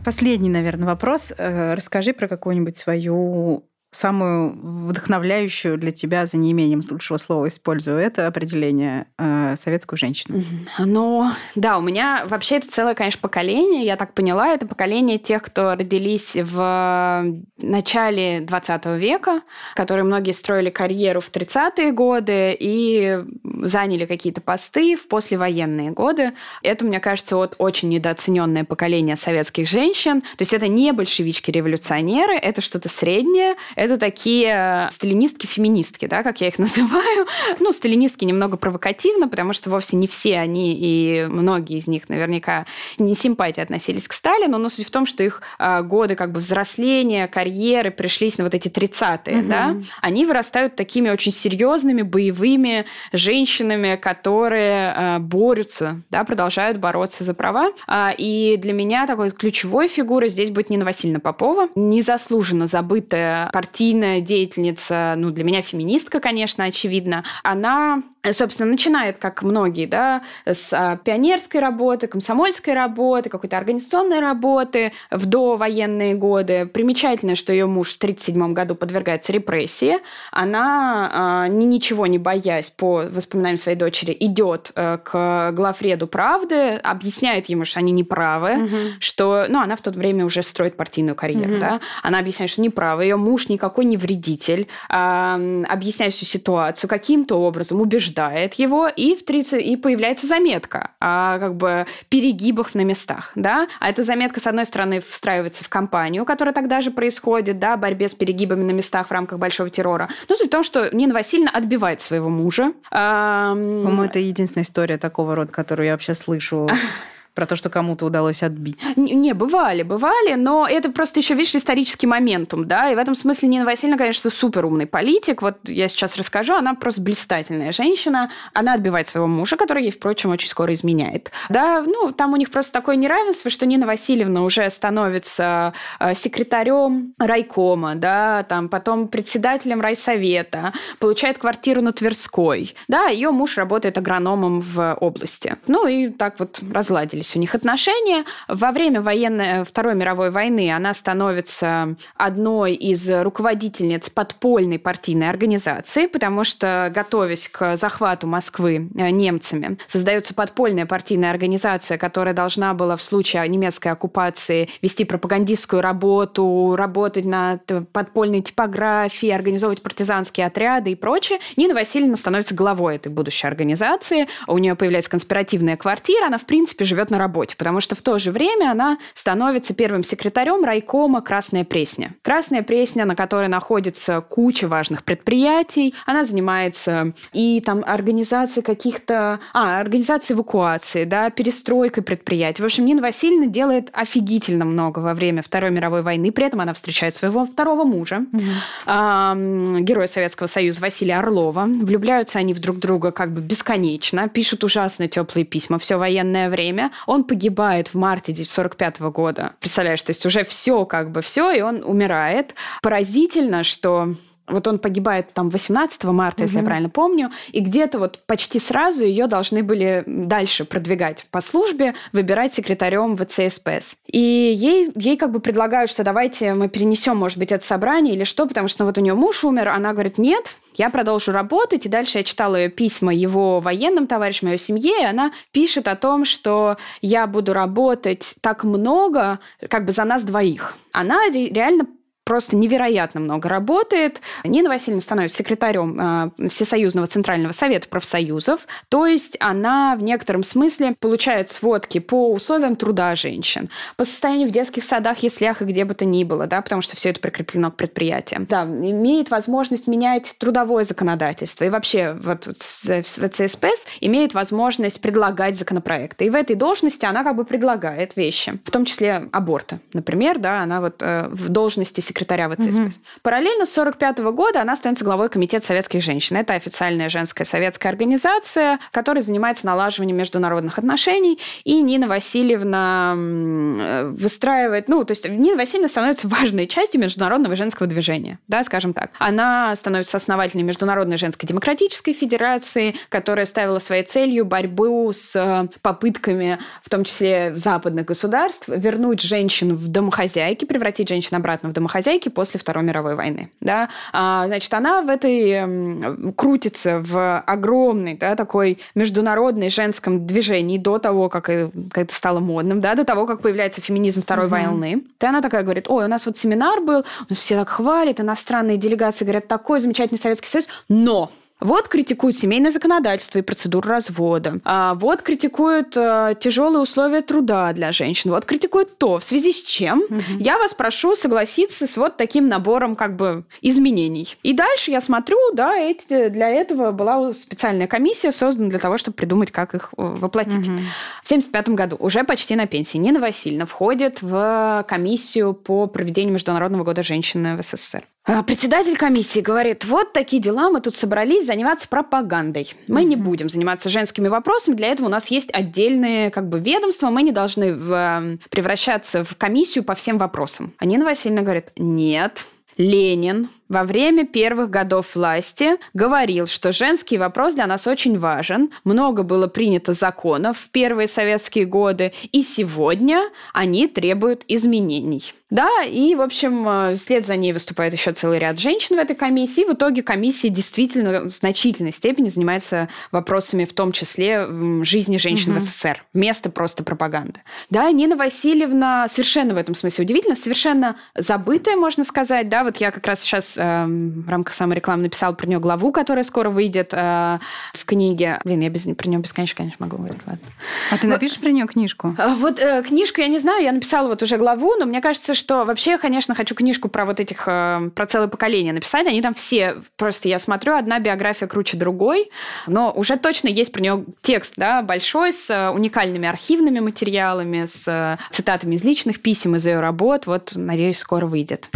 Последний, наверное, вопрос. Э, расскажи про какую-нибудь свою самую вдохновляющую для тебя, за неимением лучшего слова использую это определение, э, советскую женщину? Ну, да, у меня вообще это целое, конечно, поколение, я так поняла, это поколение тех, кто родились в начале 20 века, которые многие строили карьеру в 30-е годы и заняли какие-то посты в послевоенные годы. Это, мне кажется, вот очень недооцененное поколение советских женщин. То есть это не большевички-революционеры, это что-то среднее, это такие сталинистки-феминистки, да, как я их называю. Ну, сталинистки немного провокативно, потому что вовсе не все они и многие из них наверняка не симпатии относились к Сталину, но суть в том, что их а, годы как бы взросления, карьеры пришлись на вот эти 30-е, угу. да, они вырастают такими очень серьезными, боевыми женщинами, которые а, борются, да, продолжают бороться за права. А, и для меня такой ключевой фигурой здесь будет Нина Васильевна Попова, незаслуженно забытая партия партийная деятельница, ну, для меня феминистка, конечно, очевидно, она собственно, начинает, как многие, да, с а, пионерской работы, комсомольской работы, какой-то организационной работы в довоенные годы. Примечательно, что ее муж в 1937 году подвергается репрессии. Она, а, ничего не боясь, по воспоминаниям своей дочери, идет э, к главреду правды, объясняет ему, что они неправы, угу. что... Ну, она в то время уже строит партийную карьеру, угу. да. Она объясняет, что неправы, ее муж никакой не вредитель, объясняет всю ситуацию, каким-то образом убеждает утверждает его, и, в 30, и появляется заметка о как бы перегибах на местах. Да? А эта заметка, с одной стороны, встраивается в кампанию, которая тогда же происходит, да, борьбе с перегибами на местах в рамках большого террора. Но суть в том, что Нина Васильевна отбивает своего мужа. По-моему, это единственная история такого рода, которую я вообще слышу про то, что кому-то удалось отбить. Не, не, бывали, бывали, но это просто еще, видишь, исторический моментум, да, и в этом смысле Нина Васильевна, конечно, супер умный политик, вот я сейчас расскажу, она просто блистательная женщина, она отбивает своего мужа, который ей, впрочем, очень скоро изменяет, да, ну, там у них просто такое неравенство, что Нина Васильевна уже становится э, секретарем райкома, да, там потом председателем райсовета, получает квартиру на Тверской, да, ее муж работает агрономом в области. Ну и так вот разладились наладились у них отношения. Во время военной, э, Второй мировой войны она становится одной из руководительниц подпольной партийной организации, потому что, готовясь к захвату Москвы э, немцами, создается подпольная партийная организация, которая должна была в случае немецкой оккупации вести пропагандистскую работу, работать над подпольной типографией, организовывать партизанские отряды и прочее. Нина Васильевна становится главой этой будущей организации. У нее появляется конспиративная квартира, она, в принципе, живет на работе, потому что в то же время она становится первым секретарем райкома «Красная Пресня». «Красная Пресня», на которой находится куча важных предприятий, она занимается и там организацией каких-то... А, организацией эвакуации, да, перестройкой предприятий. В общем, Нина Васильевна делает офигительно много во время Второй мировой войны. При этом она встречает своего второго мужа, mm-hmm. а, героя Советского Союза Василия Орлова. Влюбляются они в друг друга как бы бесконечно, пишут ужасно теплые письма все военное время. Он погибает в марте 1945 года. Представляешь, то есть уже все как бы все, и он умирает. Поразительно, что Вот он погибает там 18 марта, если я правильно помню, и где-то вот почти сразу ее должны были дальше продвигать по службе, выбирать секретарем ВЦСПС. И ей, ей как бы предлагают, что давайте мы перенесем, может быть, это собрание или что, потому что вот у нее муж умер, она говорит, нет, я продолжу работать, и дальше я читала ее письма его военным товарищам, ее семье, и она пишет о том, что я буду работать так много, как бы за нас двоих. Она реально просто невероятно много работает. Нина Васильевна становится секретарем э, Всесоюзного Центрального Совета профсоюзов, то есть она в некотором смысле получает сводки по условиям труда женщин, по состоянию в детских садах, яслях и где бы то ни было, да, потому что все это прикреплено к предприятиям. Да, имеет возможность менять трудовое законодательство и вообще вот ВЦСПС имеет возможность предлагать законопроекты. И в этой должности она как бы предлагает вещи, в том числе аборты. Например, да, она вот э, в должности секретаря ВЦСПС. Угу. Параллельно с 1945 года она становится главой Комитета советских женщин. Это официальная женская советская организация, которая занимается налаживанием международных отношений. И Нина Васильевна э, выстраивает... Ну, то есть Нина Васильевна становится важной частью международного женского движения, да, скажем так. Она становится основательной Международной женской демократической федерации, которая ставила своей целью борьбу с э, попытками, в том числе западных государств, вернуть женщин в домохозяйки, превратить женщин обратно в домохозяйки, хозяйки после Второй мировой войны. Да? А, значит, она в этой крутится в огромной да, такой международной женском движении до того, как, как это стало модным, да, до того, как появляется феминизм Второй угу. войны. И она такая говорит, ой, у нас вот семинар был, все так хвалят, иностранные делегации говорят, такой замечательный Советский Союз, но вот критикуют семейное законодательство и процедуру развода. А вот критикуют а, тяжелые условия труда для женщин. Вот критикуют то, в связи с чем угу. я вас прошу согласиться с вот таким набором как бы изменений. И дальше я смотрю, да, эти, для этого была специальная комиссия создана для того, чтобы придумать, как их э, воплотить. Угу. В 1975 году, уже почти на пенсии, Нина Васильевна входит в комиссию по проведению Международного года женщины в СССР. А, председатель комиссии говорит, вот такие дела, мы тут собрались заниматься пропагандой. Мы mm-hmm. не будем заниматься женскими вопросами, для этого у нас есть отдельные как бы ведомства, мы не должны в, эм, превращаться в комиссию по всем вопросам. А Нина Васильевна говорит, нет, Ленин во время первых годов власти говорил, что женский вопрос для нас очень важен. Много было принято законов в первые советские годы, и сегодня они требуют изменений. Да, и, в общем, э, вслед за ней выступает еще целый ряд женщин в этой комиссии. И в итоге комиссия действительно в значительной степени занимается вопросами, в том числе жизни женщин угу. в СССР, вместо просто пропаганды. Да, Нина Васильевна совершенно в этом смысле удивительно, совершенно забытая, можно сказать. Да, вот я как раз сейчас э, в рамках саморекламы написала про нее главу, которая скоро выйдет э, в книге. Блин, я без, про нее бесконечно, конечно, могу говорить, ладно. А ты напишешь вот, про нее книжку? Э, вот э, книжку я не знаю, я написала вот уже главу, но мне кажется, что вообще я, конечно, хочу книжку про вот этих, э, про целое поколение написать. Они там все, просто я смотрю, одна биография круче другой, но уже точно есть про нее текст, да, большой, с э, уникальными архивными материалами, с э, цитатами из личных писем, из ее работ. Вот, надеюсь, скоро выйдет.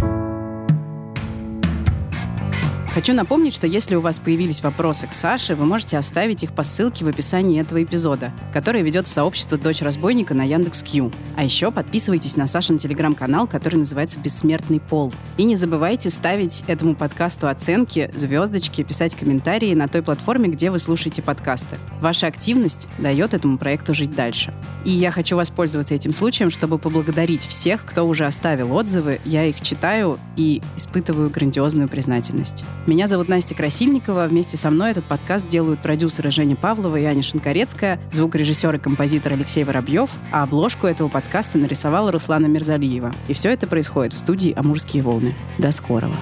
Хочу напомнить, что если у вас появились вопросы к Саше, вы можете оставить их по ссылке в описании этого эпизода, который ведет в сообщество «Дочь разбойника» на Яндекс.Кью. А еще подписывайтесь на Сашин телеграм-канал, который называется «Бессмертный пол». И не забывайте ставить этому подкасту оценки, звездочки, писать комментарии на той платформе, где вы слушаете подкасты. Ваша активность дает этому проекту жить дальше. И я хочу воспользоваться этим случаем, чтобы поблагодарить всех, кто уже оставил отзывы. Я их читаю и испытываю грандиозную признательность. Меня зовут Настя Красильникова. Вместе со мной этот подкаст делают продюсеры Женя Павлова и Аня Шинкарецкая, звукорежиссер и композитор Алексей Воробьев, а обложку этого подкаста нарисовала Руслана Мирзалиева. И все это происходит в студии «Амурские волны». До скорого.